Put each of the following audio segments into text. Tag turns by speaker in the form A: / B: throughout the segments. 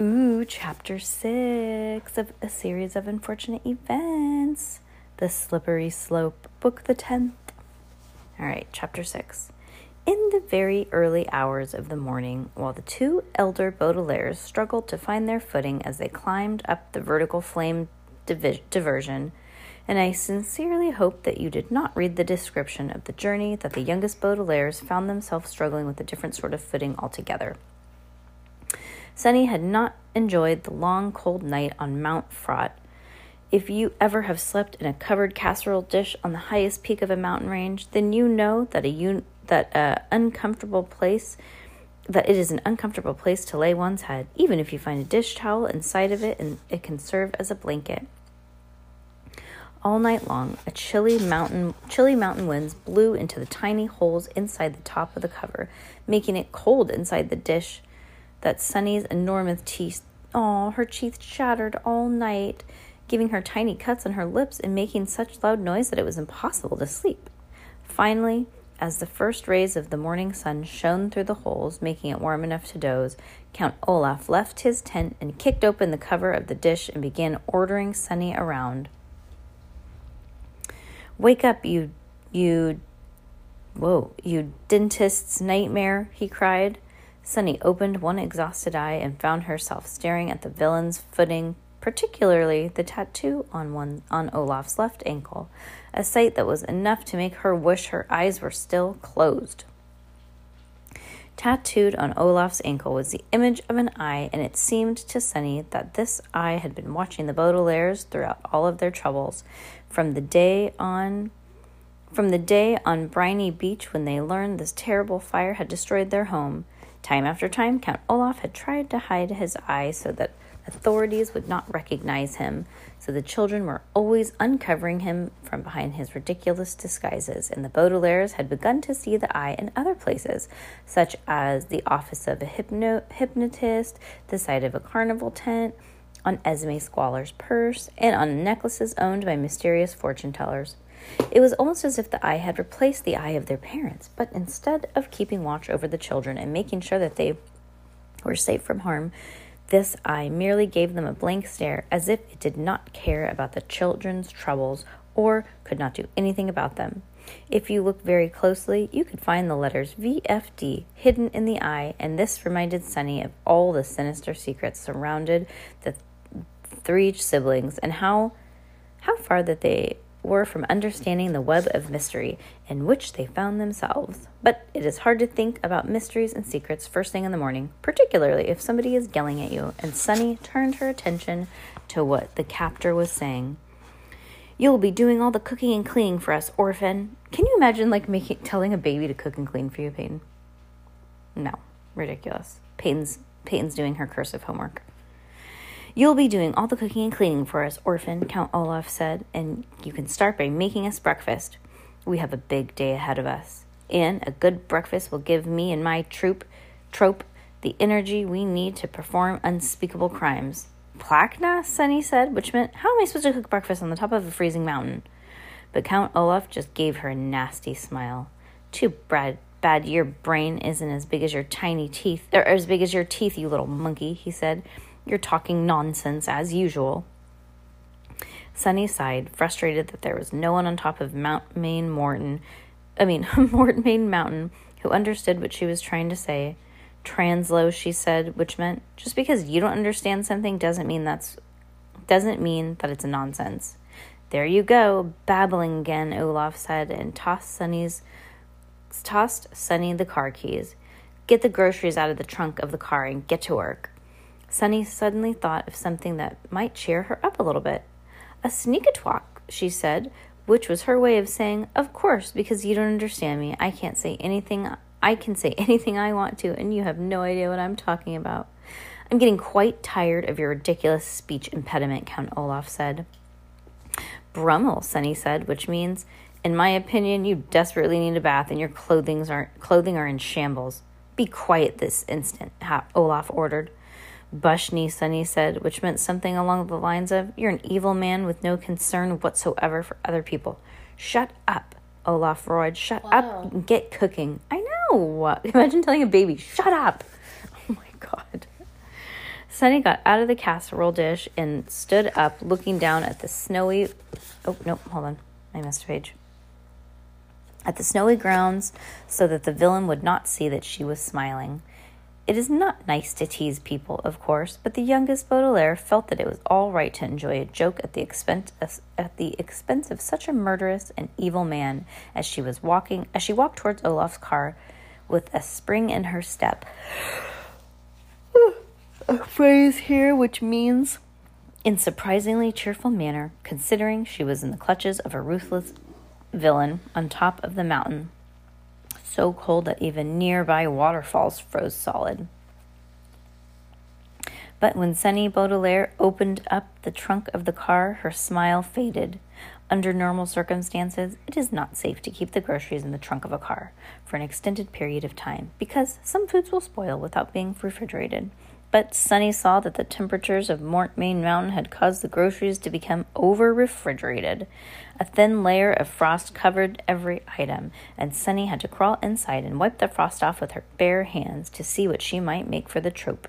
A: Ooh, chapter six of a series of unfortunate events. The Slippery Slope, book the 10th. All right, chapter six. In the very early hours of the morning, while the two elder Baudelaires struggled to find their footing as they climbed up the vertical flame diversion, and I sincerely hope that you did not read the description of the journey that the youngest Baudelaires found themselves struggling with a different sort of footing altogether. Sunny had not enjoyed the long, cold night on Mount Fraught. If you ever have slept in a covered casserole dish on the highest peak of a mountain range, then you know that a un- that a uncomfortable place that it is an uncomfortable place to lay one's head, even if you find a dish towel inside of it and it can serve as a blanket. All night long, a chilly mountain chilly mountain winds blew into the tiny holes inside the top of the cover, making it cold inside the dish that Sunny's enormous teeth, oh, her teeth shattered all night, giving her tiny cuts on her lips and making such loud noise that it was impossible to sleep. Finally, as the first rays of the morning sun shone through the holes, making it warm enough to doze, Count Olaf left his tent and kicked open the cover of the dish and began ordering Sunny around. Wake up, you, you, whoa, you dentist's nightmare, he cried. Sunny opened one exhausted eye and found herself staring at the villain's footing, particularly the tattoo on one on Olaf's left ankle, a sight that was enough to make her wish her eyes were still closed. Tattooed on Olaf's ankle was the image of an eye, and it seemed to Sunny that this eye had been watching the Baudelaires throughout all of their troubles, from the day on from the day on Briny Beach when they learned this terrible fire had destroyed their home. Time after time, Count Olaf had tried to hide his eye so that authorities would not recognize him, so the children were always uncovering him from behind his ridiculous disguises, and the Baudelaires had begun to see the eye in other places, such as the office of a hypno- hypnotist, the side of a carnival tent, on Esme Squalor's purse, and on necklaces owned by mysterious fortune tellers. It was almost as if the eye had replaced the eye of their parents, but instead of keeping watch over the children and making sure that they were safe from harm, this eye merely gave them a blank stare as if it did not care about the children's troubles or could not do anything about them. If you look very closely, you could find the letters VFD hidden in the eye, and this reminded Sunny of all the sinister secrets surrounded the three siblings and how how far that they were from understanding the web of mystery in which they found themselves. But it is hard to think about mysteries and secrets first thing in the morning, particularly if somebody is yelling at you, and Sunny turned her attention to what the captor was saying. You'll be doing all the cooking and cleaning for us, orphan. Can you imagine like making telling a baby to cook and clean for you, Peyton? No, ridiculous. Peyton's Peyton's doing her cursive homework. You'll be doing all the cooking and cleaning for us, orphan, Count Olaf said, and you can start by making us breakfast. We have a big day ahead of us, and a good breakfast will give me and my troop, trope, the energy we need to perform unspeakable crimes. Plakna, Sunny said, which meant, how am I supposed to cook breakfast on the top of a freezing mountain? But Count Olaf just gave her a nasty smile. Too bad, bad your brain isn't as big as your tiny teeth, or as big as your teeth, you little monkey, he said. You're talking nonsense as usual. Sunny sighed, frustrated that there was no one on top of Mount Main Morton, I mean, Morton Main Mountain, who understood what she was trying to say. Translo, she said, which meant just because you don't understand something doesn't mean that's doesn't mean that it's nonsense. There you go, babbling again, Olaf said, and tossed Sunny's tossed Sunny the car keys. Get the groceries out of the trunk of the car and get to work. Sunny suddenly thought of something that might cheer her up a little bit. A sneakatwalk, she said, which was her way of saying, Of course, because you don't understand me. I can't say anything I can say anything I want to, and you have no idea what I'm talking about. I'm getting quite tired of your ridiculous speech impediment, Count Olaf said. Brummel, Sunny said, which means, in my opinion, you desperately need a bath and your clothing are, clothing are in shambles. Be quiet this instant, Olaf ordered. Bushni, Sunny said, which meant something along the lines of, You're an evil man with no concern whatsoever for other people. Shut up, Olaf roared. Shut wow. up and get cooking. I know. Imagine telling a baby, Shut up. Oh my God. Sunny got out of the casserole dish and stood up, looking down at the snowy. Oh, no, hold on. I missed a page. At the snowy grounds, so that the villain would not see that she was smiling. It is not nice to tease people, of course, but the youngest Baudelaire felt that it was all right to enjoy a joke at the expense at the expense of such a murderous and evil man as she was walking as she walked towards Olaf's car with a spring in her step. a phrase here which means in surprisingly cheerful manner, considering she was in the clutches of a ruthless villain on top of the mountain so cold that even nearby waterfalls froze solid. But when Sunny Baudelaire opened up the trunk of the car, her smile faded. Under normal circumstances, it is not safe to keep the groceries in the trunk of a car for an extended period of time because some foods will spoil without being refrigerated. But Sunny saw that the temperatures of Mortmain Mountain had caused the groceries to become over refrigerated. A thin layer of frost covered every item, and Sunny had to crawl inside and wipe the frost off with her bare hands to see what she might make for the trope.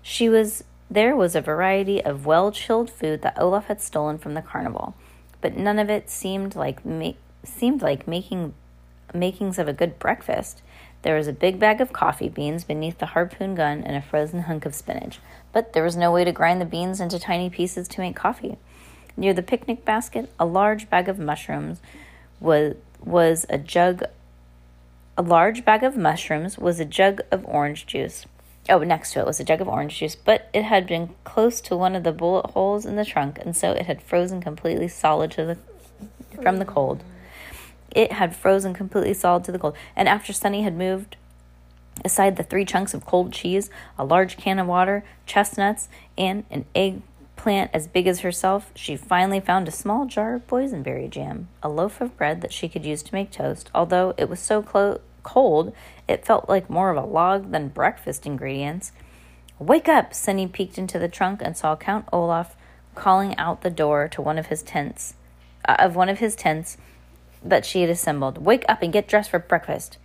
A: She was there was a variety of well chilled food that Olaf had stolen from the carnival, but none of it seemed like ma- seemed like making makings of a good breakfast. There was a big bag of coffee beans beneath the harpoon gun and a frozen hunk of spinach, but there was no way to grind the beans into tiny pieces to make coffee. Near the picnic basket, a large bag of mushrooms was was a jug a large bag of mushrooms was a jug of orange juice. Oh, next to it was a jug of orange juice, but it had been close to one of the bullet holes in the trunk, and so it had frozen completely solid the from the cold. It had frozen completely solid to the cold, and after Sunny had moved aside the three chunks of cold cheese, a large can of water, chestnuts, and an eggplant as big as herself, she finally found a small jar of boysenberry jam, a loaf of bread that she could use to make toast, although it was so clo- cold it felt like more of a log than breakfast ingredients. Wake up! Sunny peeked into the trunk and saw Count Olaf calling out the door to one of his tents, uh, of one of his tents that she had assembled. Wake up and get dressed for breakfast.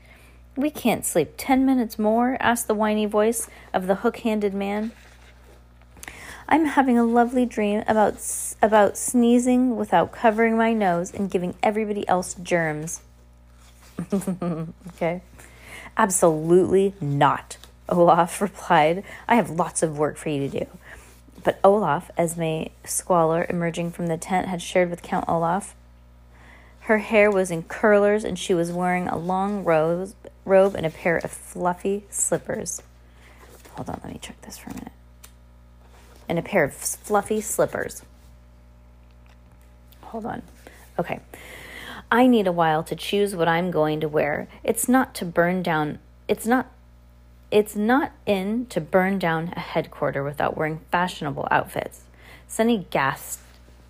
A: We can't sleep ten minutes more? asked the whiny voice of the hook handed man. I'm having a lovely dream about, about sneezing without covering my nose and giving everybody else germs. okay. Absolutely not, Olaf replied. I have lots of work for you to do. But Olaf, Esme Squalor, emerging from the tent, had shared with Count Olaf her hair was in curlers and she was wearing a long robe, robe and a pair of fluffy slippers. Hold on, let me check this for a minute. And a pair of fluffy slippers. Hold on. Okay. I need a while to choose what I'm going to wear. It's not to burn down it's not it's not in to burn down a headquarter without wearing fashionable outfits. Sunny gasped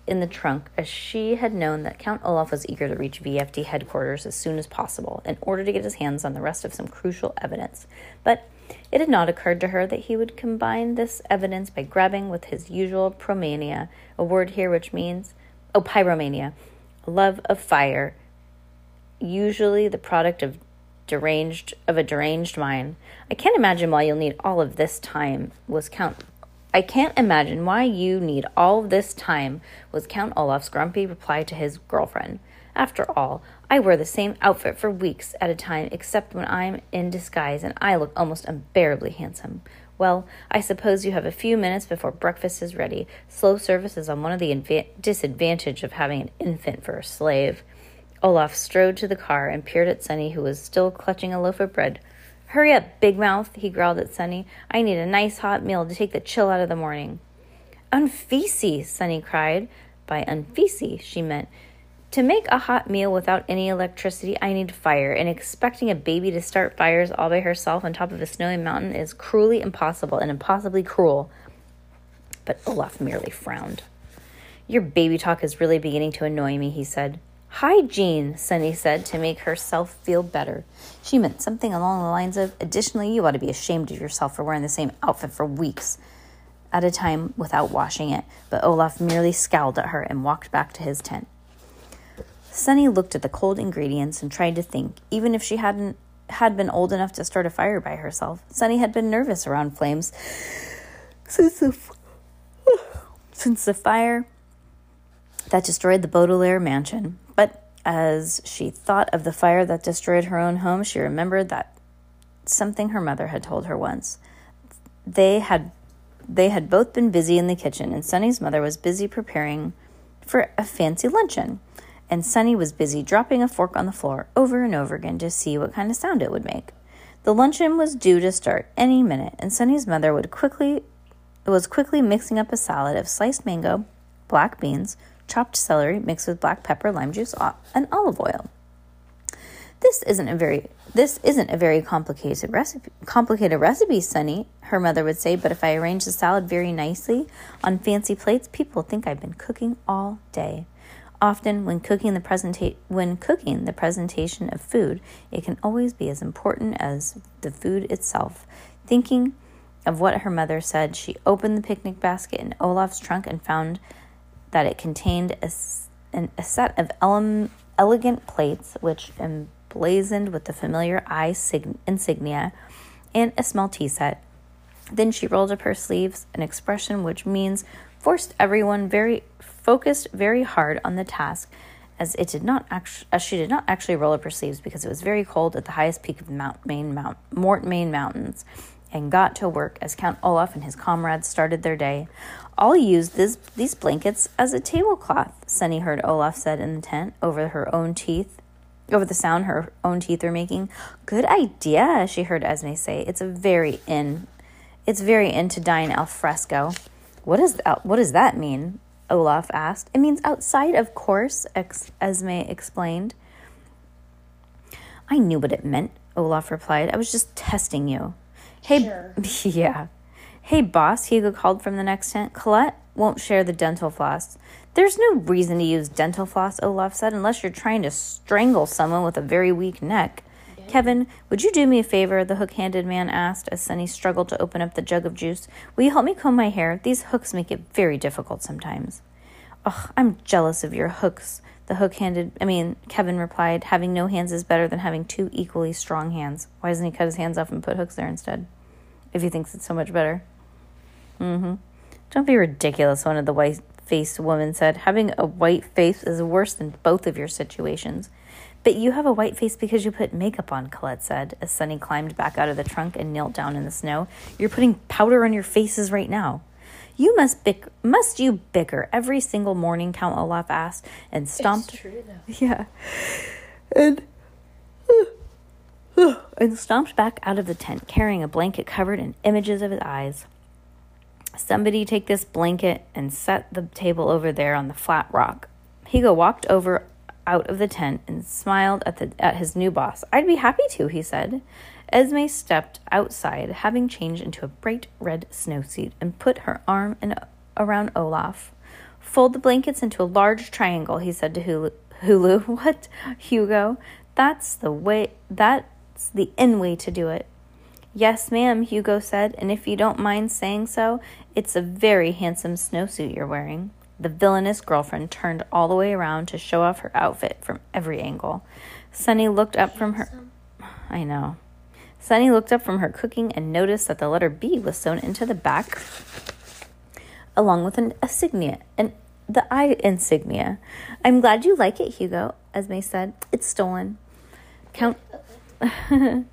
A: in the trunk as she had known that Count Olaf was eager to reach VFD headquarters as soon as possible in order to get his hands on the rest of some crucial evidence. But it had not occurred to her that he would combine this evidence by grabbing with his usual promania, a word here which means, oh, pyromania, love of fire, usually the product of deranged of a deranged mind. I can't imagine why you'll need all of this time, was Count I can't imagine why you need all this time, was Count Olaf's grumpy reply to his girlfriend. After all, I wear the same outfit for weeks at a time, except when I'm in disguise, and I look almost unbearably handsome. Well, I suppose you have a few minutes before breakfast is ready. Slow service is on one of the inva- disadvantage of having an infant for a slave. Olaf strode to the car and peered at Sunny, who was still clutching a loaf of bread. Hurry up, Big Mouth, he growled at Sunny. I need a nice hot meal to take the chill out of the morning. Unfeasy, Sunny cried. By unfeasy, she meant To make a hot meal without any electricity, I need fire, and expecting a baby to start fires all by herself on top of a snowy mountain is cruelly impossible and impossibly cruel. But Olaf merely frowned. Your baby talk is really beginning to annoy me, he said. Jean, Sunny said to make herself feel better. She meant something along the lines of, Additionally, you ought to be ashamed of yourself for wearing the same outfit for weeks at a time without washing it. But Olaf merely scowled at her and walked back to his tent. Sunny looked at the cold ingredients and tried to think. Even if she hadn't had been old enough to start a fire by herself, Sunny had been nervous around flames since the, since the fire that destroyed the Baudelaire mansion. But as she thought of the fire that destroyed her own home, she remembered that something her mother had told her once. They had they had both been busy in the kitchen, and Sunny's mother was busy preparing for a fancy luncheon. And Sunny was busy dropping a fork on the floor over and over again to see what kind of sound it would make. The luncheon was due to start any minute, and Sunny's mother would quickly was quickly mixing up a salad of sliced mango, black beans, chopped celery mixed with black pepper, lime juice, and olive oil. This isn't a very this isn't a very complicated recipe complicated recipe, Sunny, her mother would say, but if I arrange the salad very nicely on fancy plates, people think I've been cooking all day. Often when cooking the presenta- when cooking the presentation of food, it can always be as important as the food itself. Thinking of what her mother said, she opened the picnic basket in Olaf's trunk and found that it contained a, an, a set of ele- elegant plates, which emblazoned with the familiar eye sig- insignia, and a small tea set. Then she rolled up her sleeves, an expression which means forced everyone very focused very hard on the task, as it did not actually, as she did not actually roll up her sleeves because it was very cold at the highest peak of Mount Main Mount Mort Main Mountains, and got to work as Count Olaf and his comrades started their day. I'll use this, these blankets as a tablecloth, Sunny heard Olaf said in the tent over her own teeth, over the sound her own teeth were making. Good idea, she heard Esme say. It's a very in, it's very in to dine al fresco. What that, what does that mean? Olaf asked. It means outside, of course, Esme explained. I knew what it meant, Olaf replied. I was just testing you. Hey,
B: Sure.
A: yeah. Hey, boss, Hugo called from the next tent. Colette won't share the dental floss. There's no reason to use dental floss, Olaf said, unless you're trying to strangle someone with a very weak neck. Kevin, would you do me a favor? The hook handed man asked as Sunny struggled to open up the jug of juice. Will you help me comb my hair? These hooks make it very difficult sometimes. Ugh, I'm jealous of your hooks. The hook handed, I mean, Kevin replied, having no hands is better than having two equally strong hands. Why doesn't he cut his hands off and put hooks there instead? If he thinks it's so much better. Mm hmm. Don't be ridiculous, one of the white faced women said. Having a white face is worse than both of your situations. But you have a white face because you put makeup on, Colette said, as Sunny climbed back out of the trunk and knelt down in the snow. You're putting powder on your faces right now. You must bick- must you bicker every single morning, Count Olaf asked, and stomped
B: It's true though.
A: yeah. And and stomped back out of the tent, carrying a blanket covered in images of his eyes. Somebody take this blanket and set the table over there on the flat rock. Hugo walked over out of the tent and smiled at the at his new boss. I'd be happy to, he said. Esme stepped outside, having changed into a bright red snowsuit, and put her arm in, around Olaf. Fold the blankets into a large triangle, he said to Hulu. Hulu, what, Hugo? That's the way. That's the in way to do it. Yes, ma'am, Hugo said, and if you don't mind saying so, it's a very handsome snowsuit you're wearing. The villainous girlfriend turned all the way around to show off her outfit from every angle. Sunny looked up from her. I know. Sunny looked up from her cooking and noticed that the letter B was sewn into the back, along with an insignia, and the I insignia. I'm glad you like it, Hugo, Esme said. It's stolen. Count.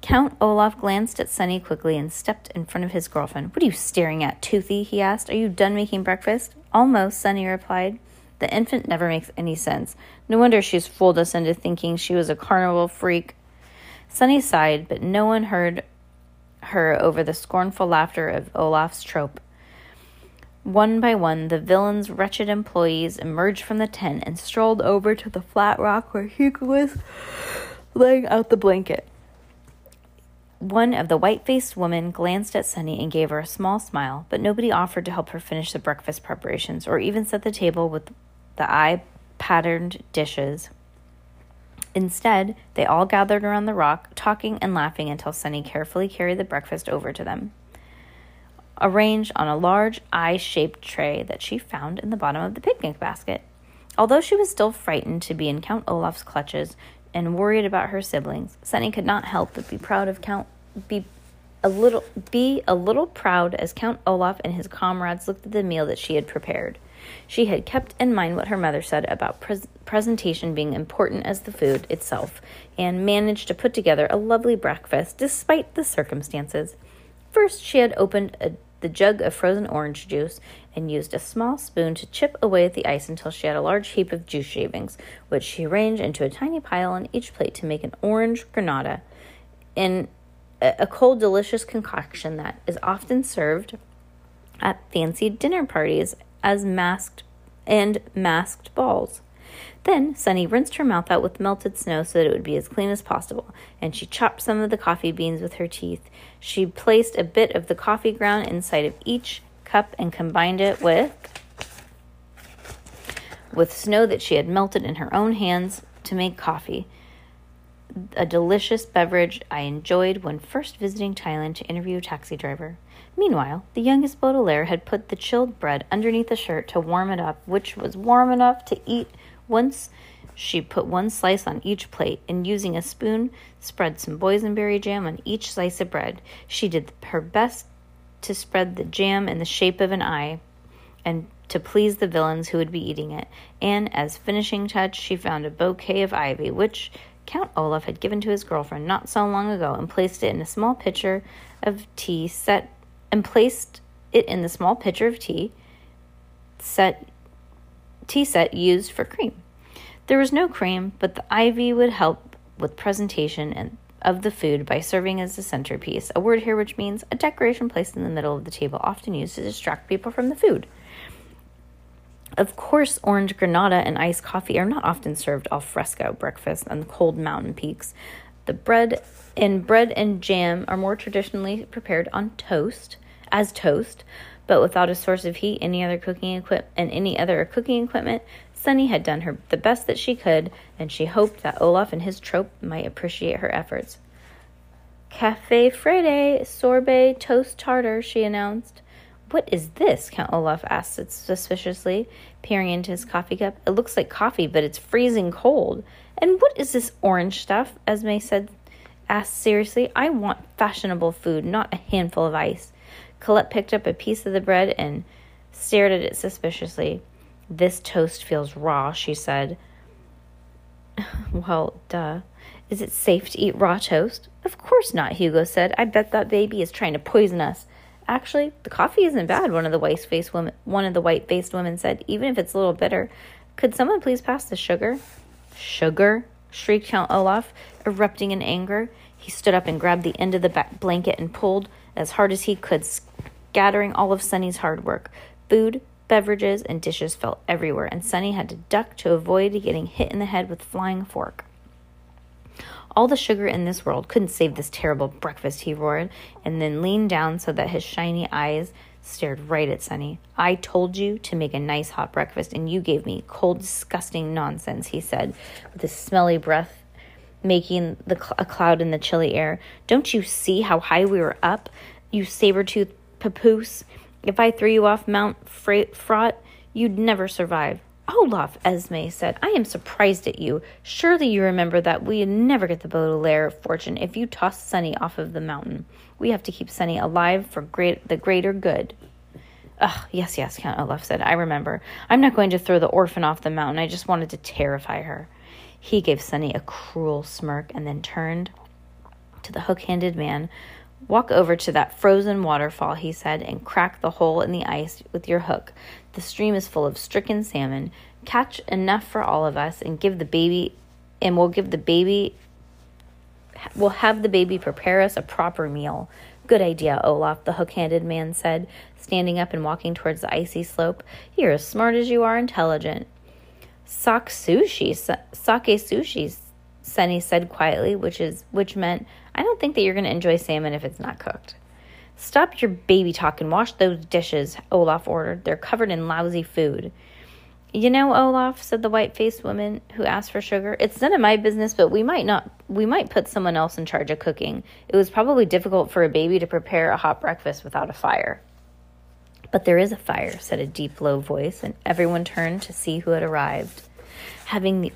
A: Count Olaf glanced at Sunny quickly and stepped in front of his girlfriend. What are you staring at, Toothy? he asked. Are you done making breakfast? Almost, Sunny replied. The infant never makes any sense. No wonder she's fooled us into thinking she was a carnival freak. Sunny sighed, but no one heard her over the scornful laughter of Olaf's trope. One by one, the villain's wretched employees emerged from the tent and strolled over to the flat rock where Hugo was laying out the blanket. One of the white faced women glanced at Sunny and gave her a small smile, but nobody offered to help her finish the breakfast preparations or even set the table with the eye patterned dishes. Instead, they all gathered around the rock, talking and laughing until Sunny carefully carried the breakfast over to them, arranged on a large eye shaped tray that she found in the bottom of the picnic basket. Although she was still frightened to be in Count Olaf's clutches and worried about her siblings, Sunny could not help but be proud of Count be a little be a little proud as Count Olaf and his comrades looked at the meal that she had prepared. She had kept in mind what her mother said about pres- presentation being important as the food itself and managed to put together a lovely breakfast despite the circumstances. First, she had opened a, the jug of frozen orange juice and used a small spoon to chip away at the ice until she had a large heap of juice shavings, which she arranged into a tiny pile on each plate to make an orange granada. In a cold, delicious concoction that is often served at fancy dinner parties as masked and masked balls. Then Sunny rinsed her mouth out with melted snow so that it would be as clean as possible, and she chopped some of the coffee beans with her teeth. She placed a bit of the coffee ground inside of each cup and combined it with with snow that she had melted in her own hands to make coffee. A delicious beverage I enjoyed when first visiting Thailand to interview a taxi driver. Meanwhile, the youngest Baudelaire had put the chilled bread underneath the shirt to warm it up, which was warm enough to eat once she put one slice on each plate and using a spoon spread some boysenberry jam on each slice of bread. She did her best to spread the jam in the shape of an eye and to please the villains who would be eating it. And as finishing touch, she found a bouquet of ivy, which Count Olaf had given to his girlfriend not so long ago, and placed it in a small pitcher of tea set and placed it in the small pitcher of tea set tea set used for cream. There was no cream, but the ivy would help with presentation and of the food by serving as the centerpiece, a word here which means a decoration placed in the middle of the table, often used to distract people from the food. Of course, orange granada and iced coffee are not often served al fresco breakfast on the cold mountain peaks. The bread and bread and jam are more traditionally prepared on toast as toast, but without a source of heat, any other cooking equip and any other cooking equipment. Sunny had done her the best that she could, and she hoped that Olaf and his trope might appreciate her efforts. Cafe Friday, sorbet, toast tartar, she announced. What is this? Count Olaf asked suspiciously, peering into his coffee cup. It looks like coffee, but it's freezing cold. And what is this orange stuff? Esme said, asked seriously. I want fashionable food, not a handful of ice. Colette picked up a piece of the bread and stared at it suspiciously. This toast feels raw, she said. well, duh. Is it safe to eat raw toast? Of course not, Hugo said. I bet that baby is trying to poison us. Actually, the coffee isn't bad, one of the white faced women one of the white faced women said, even if it's a little bitter. Could someone please pass the sugar? Sugar? shrieked Count Olaf, erupting in anger. He stood up and grabbed the end of the blanket and pulled as hard as he could, scattering all of Sunny's hard work. Food, beverages, and dishes fell everywhere, and Sunny had to duck to avoid getting hit in the head with flying fork. All the sugar in this world couldn't save this terrible breakfast, he roared, and then leaned down so that his shiny eyes stared right at Sunny. I told you to make a nice hot breakfast, and you gave me cold, disgusting nonsense, he said, with his smelly breath making the cl- a cloud in the chilly air. Don't you see how high we were up, you saber-toothed papoose? If I threw you off Mount Fra- Fraught, you'd never survive. Olaf, Esme said, I am surprised at you. Surely you remember that we'd never get the Baudelaire of fortune if you toss Sunny off of the mountain. We have to keep Sunny alive for great, the greater good. Ugh, yes, yes, Count Olaf said. I remember. I'm not going to throw the orphan off the mountain. I just wanted to terrify her. He gave Sunny a cruel smirk and then turned to the hook handed man. Walk over to that frozen waterfall, he said, and crack the hole in the ice with your hook. The stream is full of stricken salmon. Catch enough for all of us and give the baby, and we'll give the baby, we'll have the baby prepare us a proper meal. Good idea, Olaf, the hook handed man said, standing up and walking towards the icy slope. You're as smart as you are intelligent. Sak sushi, sake sushi, Sunny said quietly, which is which meant I don't think that you're going to enjoy salmon if it's not cooked. Stop your baby talk and wash those dishes, Olaf ordered. They're covered in lousy food. You know, Olaf, said the white faced woman who asked for sugar, it's none of my business, but we might not we might put someone else in charge of cooking. It was probably difficult for a baby to prepare a hot breakfast without a fire. But there is a fire, said a deep, low voice, and everyone turned to see who had arrived. Having the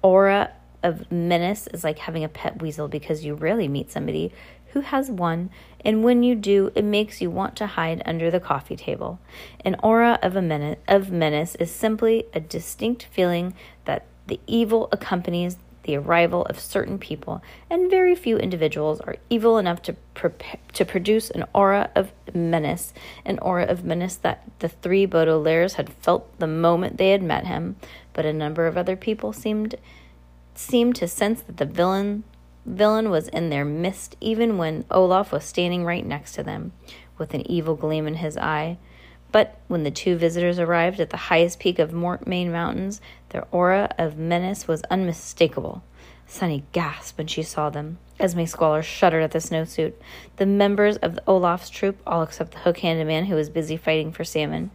A: aura of menace is like having a pet weasel because you rarely meet somebody who has one, and when you do, it makes you want to hide under the coffee table. An aura of a menace, of menace is simply a distinct feeling that the evil accompanies the arrival of certain people, and very few individuals are evil enough to prepare, to produce an aura of menace, an aura of menace that the three Baudelaires had felt the moment they had met him, but a number of other people seemed seemed to sense that the villain villain was in their midst even when Olaf was standing right next to them, with an evil gleam in his eye. But when the two visitors arrived at the highest peak of Mortmain Mountains, their aura of menace was unmistakable. Sunny gasped when she saw them. Esme Squalor shuddered at the snowsuit. The members of Olaf's troop, all except the hook-handed man who was busy fighting for salmon,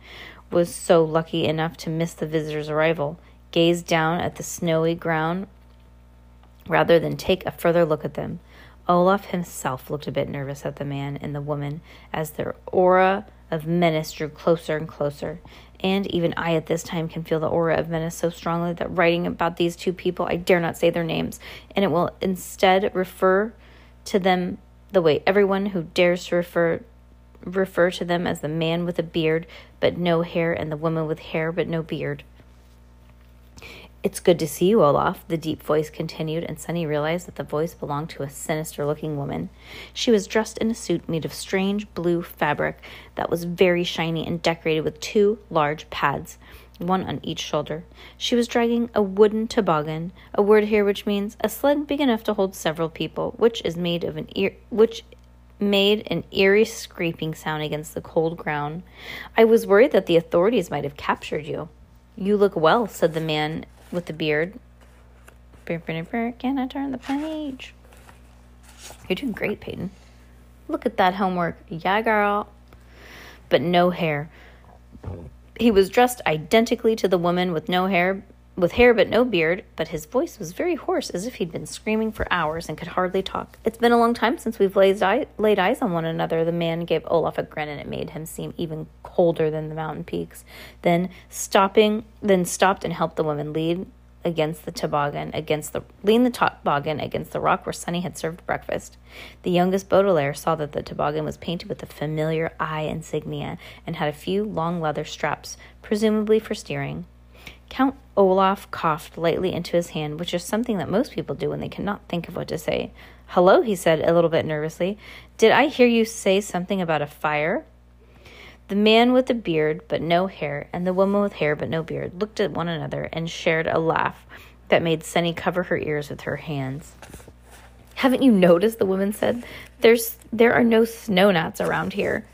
A: was so lucky enough to miss the visitors' arrival, gazed down at the snowy ground rather than take a further look at them. Olaf himself looked a bit nervous at the man and the woman as their aura of menace drew closer and closer. And even I at this time can feel the aura of menace so strongly that writing about these two people, I dare not say their names, and it will instead refer to them the way everyone who dares to refer refer to them as the man with a beard but no hair and the woman with hair but no beard. It's good to see you, Olaf, the deep voice continued, and Sunny realized that the voice belonged to a sinister looking woman. She was dressed in a suit made of strange blue fabric that was very shiny and decorated with two large pads, one on each shoulder. She was dragging a wooden toboggan, a word here which means a sled big enough to hold several people, which is made of an ear which made an eerie scraping sound against the cold ground. I was worried that the authorities might have captured you. You look well, said the man with the beard. Can I turn the page? You're doing great, Peyton. Look at that homework. Yeah, girl. But no hair. He was dressed identically to the woman with no hair, with hair but no beard, but his voice was very hoarse, as if he'd been screaming for hours and could hardly talk. It's been a long time since we've laid, eye, laid eyes on one another. The man gave Olaf a grin, and it made him seem even colder than the mountain peaks. Then stopping, then stopped and helped the woman lead against the toboggan, against the lean the toboggan against the rock where Sunny had served breakfast. The youngest Baudelaire saw that the toboggan was painted with the familiar eye insignia and had a few long leather straps, presumably for steering. Count Olaf coughed lightly into his hand, which is something that most people do when they cannot think of what to say. Hello, he said a little bit nervously. Did I hear you say something about a fire? The man with the beard but no hair and the woman with hair but no beard looked at one another and shared a laugh that made Sunny cover her ears with her hands. Haven't you noticed? The woman said. There's there are no snow gnats around here.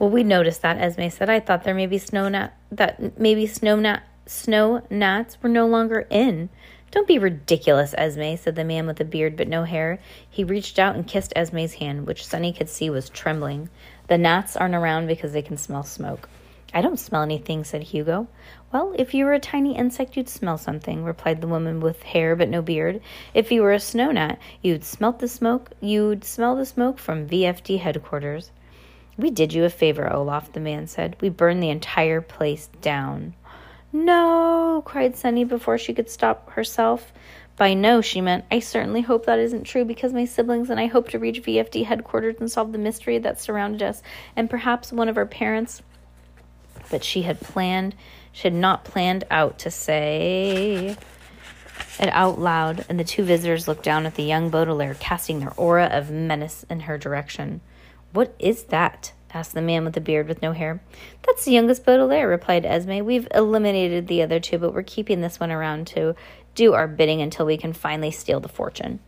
A: Well, we noticed that, Esme said. I thought there may be snow gnat that maybe snow gnat snow gnats were no longer in. Don't be ridiculous, Esme, said the man with the beard but no hair. He reached out and kissed Esme's hand, which Sunny could see was trembling. The gnats aren't around because they can smell smoke. I don't smell anything, said Hugo. Well, if you were a tiny insect, you'd smell something, replied the woman with hair but no beard. If you were a snow gnat, you'd smelt the smoke. You'd smell the smoke from VFD headquarters. We did you a favor, Olaf, the man said. We burned the entire place down. No, cried Sunny before she could stop herself. By no, she meant, I certainly hope that isn't true because my siblings and I hope to reach VFD headquarters and solve the mystery that surrounded us, and perhaps one of our parents. But she had planned, she had not planned out to say it out loud, and the two visitors looked down at the young Baudelaire, casting their aura of menace in her direction. What is that? Asked the man with the beard with no hair. That's the youngest Baudelaire, replied Esme. We've eliminated the other two, but we're keeping this one around to do our bidding until we can finally steal the fortune.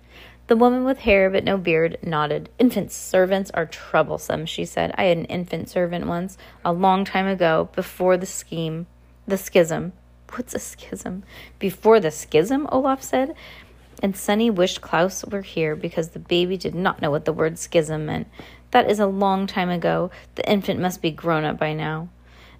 A: The woman with hair but no beard nodded. Infant servants are troublesome, she said. I had an infant servant once, a long time ago, before the scheme, the schism. What's a schism? Before the schism, Olaf said. And Sunny wished Klaus were here because the baby did not know what the word schism meant. That is a long time ago. The infant must be grown up by now.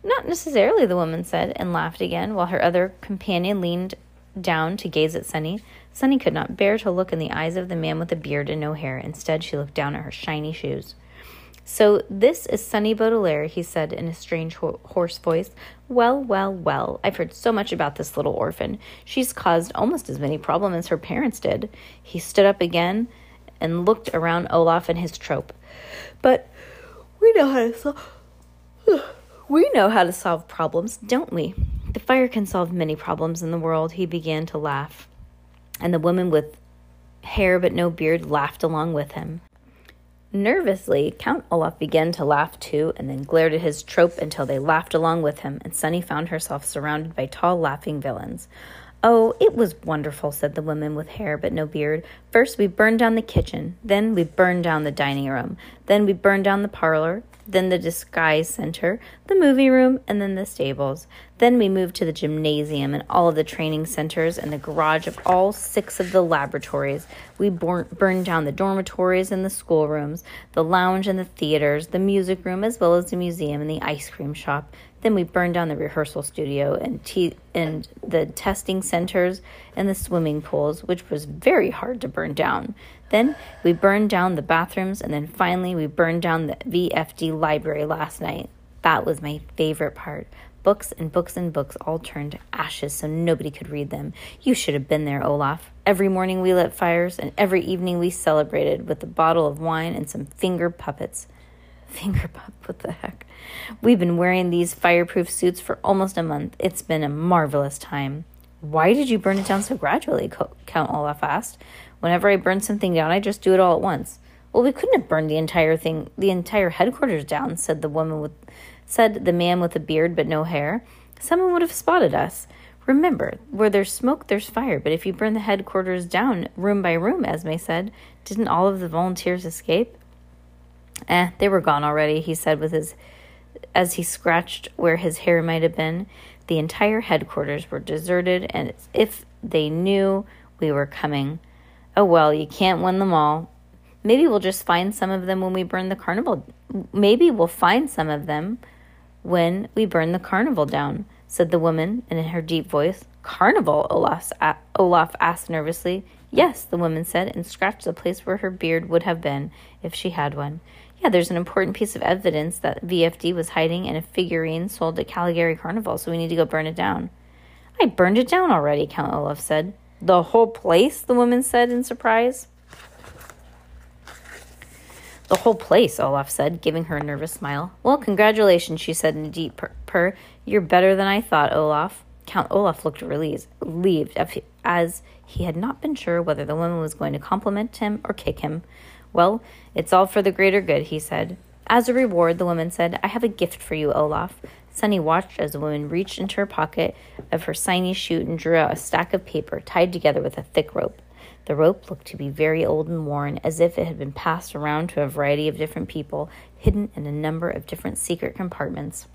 A: Not necessarily, the woman said, and laughed again, while her other companion leaned down to gaze at Sunny. Sunny could not bear to look in the eyes of the man with the beard and no hair. Instead, she looked down at her shiny shoes. So, this is Sunny Baudelaire, he said in a strange, ho- hoarse voice. Well, well, well, I've heard so much about this little orphan. She's caused almost as many problems as her parents did. He stood up again and looked around Olaf and his trope. But we know how to solve. We know how to solve problems, don't we? The fire can solve many problems in the world. He began to laugh and the woman with hair but no beard laughed along with him. Nervously, Count Olaf began to laugh too, and then glared at his trope until they laughed along with him, and Sunny found herself surrounded by tall, laughing villains. Oh, it was wonderful, said the woman with hair but no beard. First, we burned down the kitchen, then we burned down the dining room, then we burned down the parlor, then the disguise center, the movie room, and then the stables. Then we moved to the gymnasium and all of the training centers and the garage of all six of the laboratories. We burned down the dormitories and the schoolrooms, the lounge and the theaters, the music room, as well as the museum and the ice cream shop. Then we burned down the rehearsal studio and, te- and the testing centers and the swimming pools, which was very hard to burn down. Then we burned down the bathrooms, and then finally we burned down the VFD library last night. That was my favorite part. Books and books and books all turned to ashes so nobody could read them. You should have been there, Olaf. Every morning we lit fires, and every evening we celebrated with a bottle of wine and some finger puppets. Finger pup, what the heck? We've been wearing these fireproof suits for almost a month. It's been a marvelous time. Why did you burn it down so gradually? Count Olaf asked. Whenever I burn something down, I just do it all at once. Well, we couldn't have burned the entire thing, the entire headquarters down, said the woman with, said the man with the beard but no hair. Someone would have spotted us. Remember, where there's smoke, there's fire. But if you burn the headquarters down room by room, Esme said, didn't all of the volunteers escape? Eh, they were gone already, he said with his as he scratched where his hair might have been. The entire headquarters were deserted, and if they knew we were coming. Oh well, you can't win them all. Maybe we'll just find some of them when we burn the carnival. Maybe we'll find some of them when we burn the carnival down, said the woman and in her deep voice. Carnival? Olaf, Olaf asked nervously. Yes, the woman said, and scratched the place where her beard would have been if she had one. Yeah, there's an important piece of evidence that VFD was hiding in a figurine sold at Caligari Carnival, so we need to go burn it down. I burned it down already, Count Olaf said. The whole place? the woman said in surprise. The whole place, Olaf said, giving her a nervous smile. Well, congratulations, she said in a deep purr. You're better than I thought, Olaf. Count Olaf looked relieved, as he had not been sure whether the woman was going to compliment him or kick him. Well, it's all for the greater good, he said. As a reward, the woman said, I have a gift for you, Olaf. Sunny watched as the woman reached into her pocket of her shiny suit and drew out a stack of paper tied together with a thick rope. The rope looked to be very old and worn, as if it had been passed around to a variety of different people, hidden in a number of different secret compartments.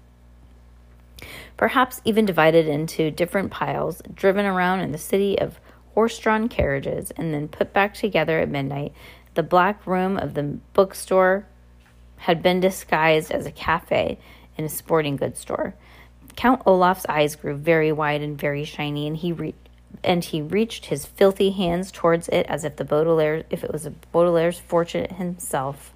A: Perhaps even divided into different piles, driven around in the city of horse drawn carriages, and then put back together at midnight the black room of the bookstore had been disguised as a cafe and a sporting goods store. Count Olaf's eyes grew very wide and very shiny, and he re- and he reached his filthy hands towards it as if the Baudelaire if it was a Baudelaire's fortune himself.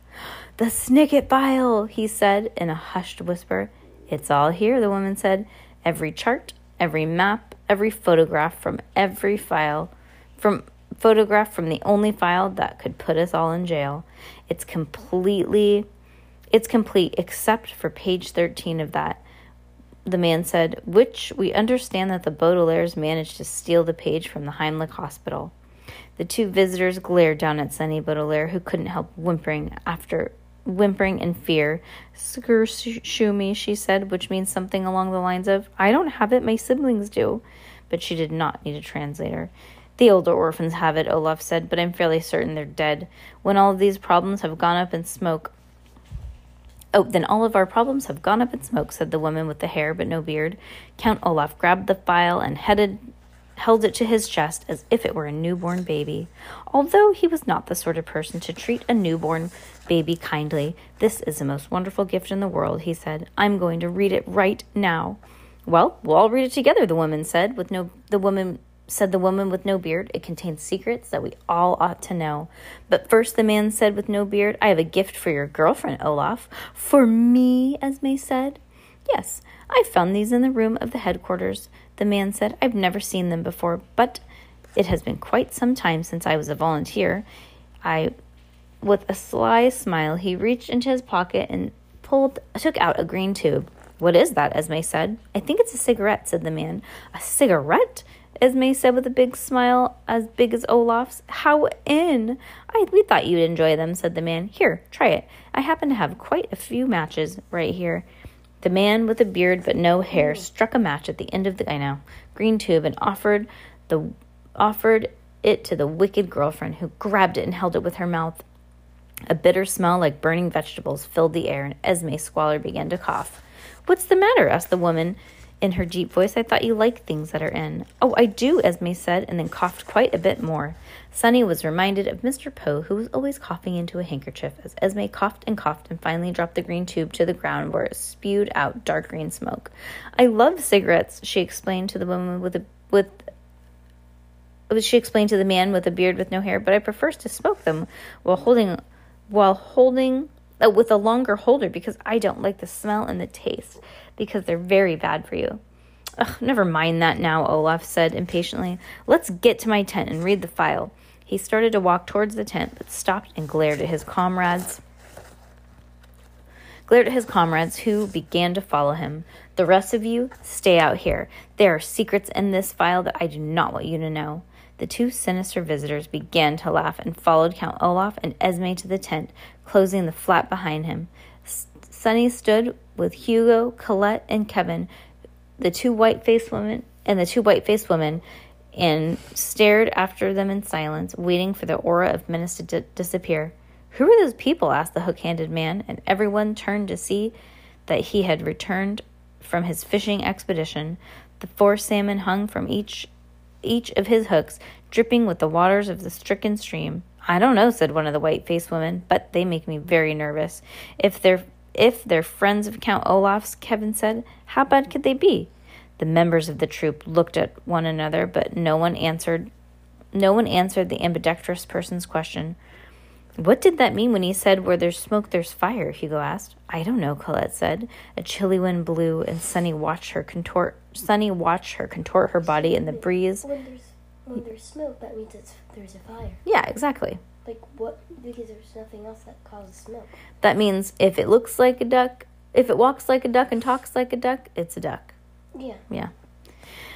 A: The Snicket file, he said in a hushed whisper. It's all here, the woman said. Every chart, every map, every photograph from every file, from photograph from the only file that could put us all in jail. It's completely it's complete except for page 13 of that. The man said, which we understand that the Baudelaires managed to steal the page from the Heimlich Hospital. The two visitors glared down at Sunny Baudelaire, who couldn't help whimpering after whimpering in fear. Me, she said, which means something along the lines of, I don't have it, my siblings do. But she did not need a translator. The older orphans have it, Olaf said, but I'm fairly certain they're dead. When all of these problems have gone up in smoke. Oh, then all of our problems have gone up in smoke, said the woman with the hair but no beard. Count Olaf grabbed the file and headed held it to his chest as if it were a newborn baby. Although he was not the sort of person to treat a newborn baby kindly, this is the most wonderful gift in the world, he said. I'm going to read it right now. Well, we'll all read it together, the woman said, with no the woman said the woman with no beard. It contains secrets that we all ought to know. But first, the man said with no beard, I have a gift for your girlfriend, Olaf. For me, Esme said. Yes, I found these in the room of the headquarters. The man said, I've never seen them before, but it has been quite some time since I was a volunteer. I, with a sly smile, he reached into his pocket and pulled, took out a green tube. What is that? Esme said. I think it's a cigarette, said the man. A cigarette? Esme said with a big smile as big as Olaf's. How in? I we thought you'd enjoy them, said the man. Here, try it. I happen to have quite a few matches right here. The man with a beard but no hair struck a match at the end of the I know green tube and offered the offered it to the wicked girlfriend, who grabbed it and held it with her mouth. A bitter smell like burning vegetables filled the air, and Esme Squalor began to cough. What's the matter? asked the woman in her deep voice. I thought you liked things that are in. Oh, I do, Esme said, and then coughed quite a bit more. Sunny was reminded of Mr. Poe, who was always coughing into a handkerchief, as Esme coughed and coughed and finally dropped the green tube to the ground where it spewed out dark green smoke. I love cigarettes, she explained to the woman with a with she explained to the man with a beard with no hair, but I prefer to smoke them while holding while holding uh, with a longer holder because I don't like the smell and the taste because they're very bad for you. Ugh, never mind that now, Olaf said impatiently. Let's get to my tent and read the file. He started to walk towards the tent, but stopped and glared at his comrades. Glared at his comrades, who began to follow him. The rest of you, stay out here. There are secrets in this file that I do not want you to know. The two sinister visitors began to laugh and followed Count Olaf and Esme to the tent, closing the flap behind him. Sunny stood with Hugo, Colette, and Kevin, the two white-faced women, and the two white-faced women, and stared after them in silence, waiting for the aura of menace to disappear. Who are those people? asked the hook-handed man, and everyone turned to see that he had returned from his fishing expedition. The four salmon hung from each each of his hooks, dripping with the waters of the stricken stream. I don't know, said one of the white faced women, but they make me very nervous. If they're if they're friends of Count Olaf's, Kevin said, how bad could they be? The members of the troop looked at one another, but no one answered no one answered the ambidextrous person's question. What did that mean when he said, Where there's smoke, there's fire? Hugo asked. I don't know, Colette said. A chilly wind blew, and Sunny watched her contort. Sunny watched her contort her body in the breeze.
C: When there's when there's smoke, that means it's there's a fire.
A: Yeah, exactly.
C: Like what? Because there's nothing else that causes smoke.
A: That means if it looks like a duck, if it walks like a duck and talks like a duck, it's a duck.
C: Yeah.
A: Yeah.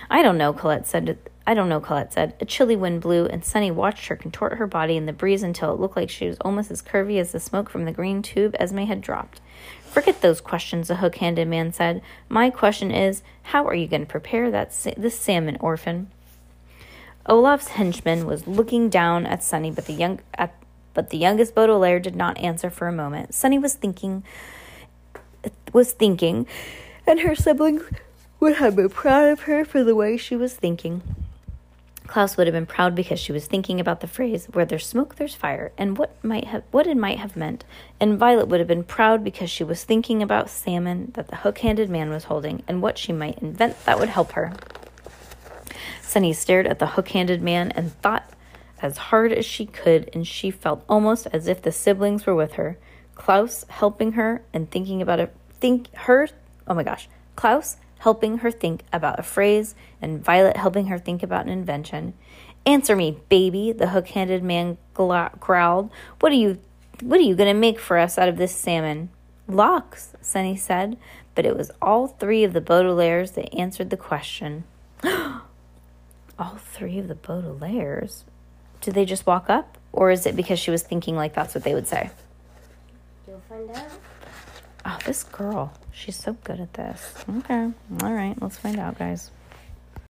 A: I don't know, Colette said. I don't know, Colette said. A chilly wind blew, and Sunny watched her contort her body in the breeze until it looked like she was almost as curvy as the smoke from the green tube Esme had dropped. Forget those questions, the hook handed man said. My question is, how are you going to prepare that sa- this salmon, orphan? Olaf's henchman was looking down at Sunny, but the young at but the youngest Baudelaire did not answer for a moment. Sunny was thinking was thinking, and her siblings would have been proud of her for the way she was thinking. Klaus would have been proud because she was thinking about the phrase "where there's smoke, there's fire" and what might have what it might have meant. And Violet would have been proud because she was thinking about salmon that the hook-handed man was holding and what she might invent that would help her. Sunny stared at the hook-handed man and thought as hard as she could, and she felt almost as if the siblings were with her. Klaus helping her and thinking about it, think her. Oh my gosh, Klaus helping her think about a phrase, and Violet helping her think about an invention. Answer me, baby, the hook-handed man gla- growled. What are you what are you going to make for us out of this salmon? Lox, Sunny said, but it was all three of the Baudelaires that answered the question. all three of the Baudelaires? Did they just walk up? Or is it because she was thinking like that's what they would say?
C: You'll find out.
A: Oh, this girl. She's so good at this. Okay. All right. Let's find out, guys.